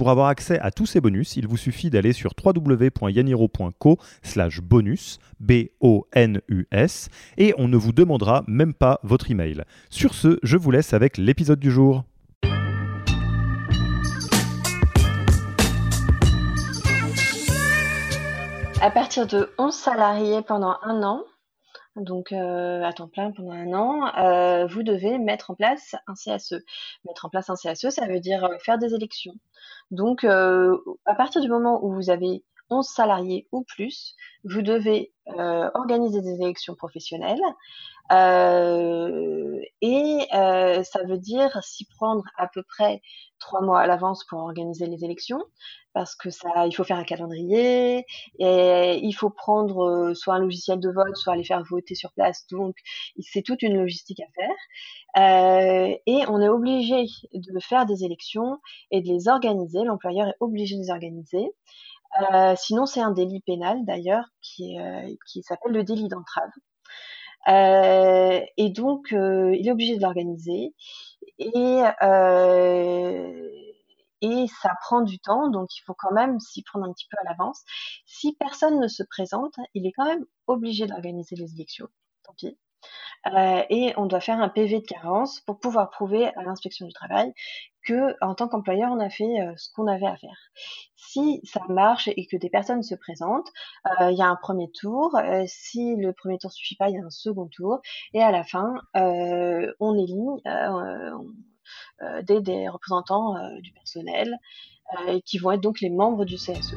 Pour avoir accès à tous ces bonus, il vous suffit d'aller sur www.yaniro.co slash bonus, B-O-N-U-S, et on ne vous demandera même pas votre email. Sur ce, je vous laisse avec l'épisode du jour. À partir de 11 salariés pendant un an, donc euh, à temps plein pendant un an, euh, vous devez mettre en place un CSE. Mettre en place un CSE, ça veut dire euh, faire des élections. Donc à partir du moment où vous avez 11 salariés ou plus, vous devez organiser des élections professionnelles euh, et euh, ça veut dire s'y prendre à peu près trois mois à l'avance pour organiser les élections, parce que ça, il faut faire un calendrier et il faut prendre euh, soit un logiciel de vote, soit les faire voter sur place. Donc, c'est toute une logistique à faire. et on est obligé de faire des élections et de les organiser. L'employeur est obligé de les organiser. Sinon, c'est un délit pénal d'ailleurs qui, qui s'appelle le délit d'entrave. Euh, et donc, euh, il est obligé de l'organiser. Et, euh, ça prend du temps, donc il faut quand même s'y prendre un petit peu à l'avance. Si personne ne se présente, il est quand même obligé d'organiser les élections. Tant pis. Euh, et on doit faire un PV de carence pour pouvoir prouver à l'inspection du travail que, en tant qu'employeur, on a fait euh, ce qu'on avait à faire. Si ça marche et que des personnes se présentent, euh, il y a un premier tour. si le premier tour suffit pas, il y a un second tour. Et à la fin, on élit des, des, représentants du personnel qui vont être donc les membres du CSE.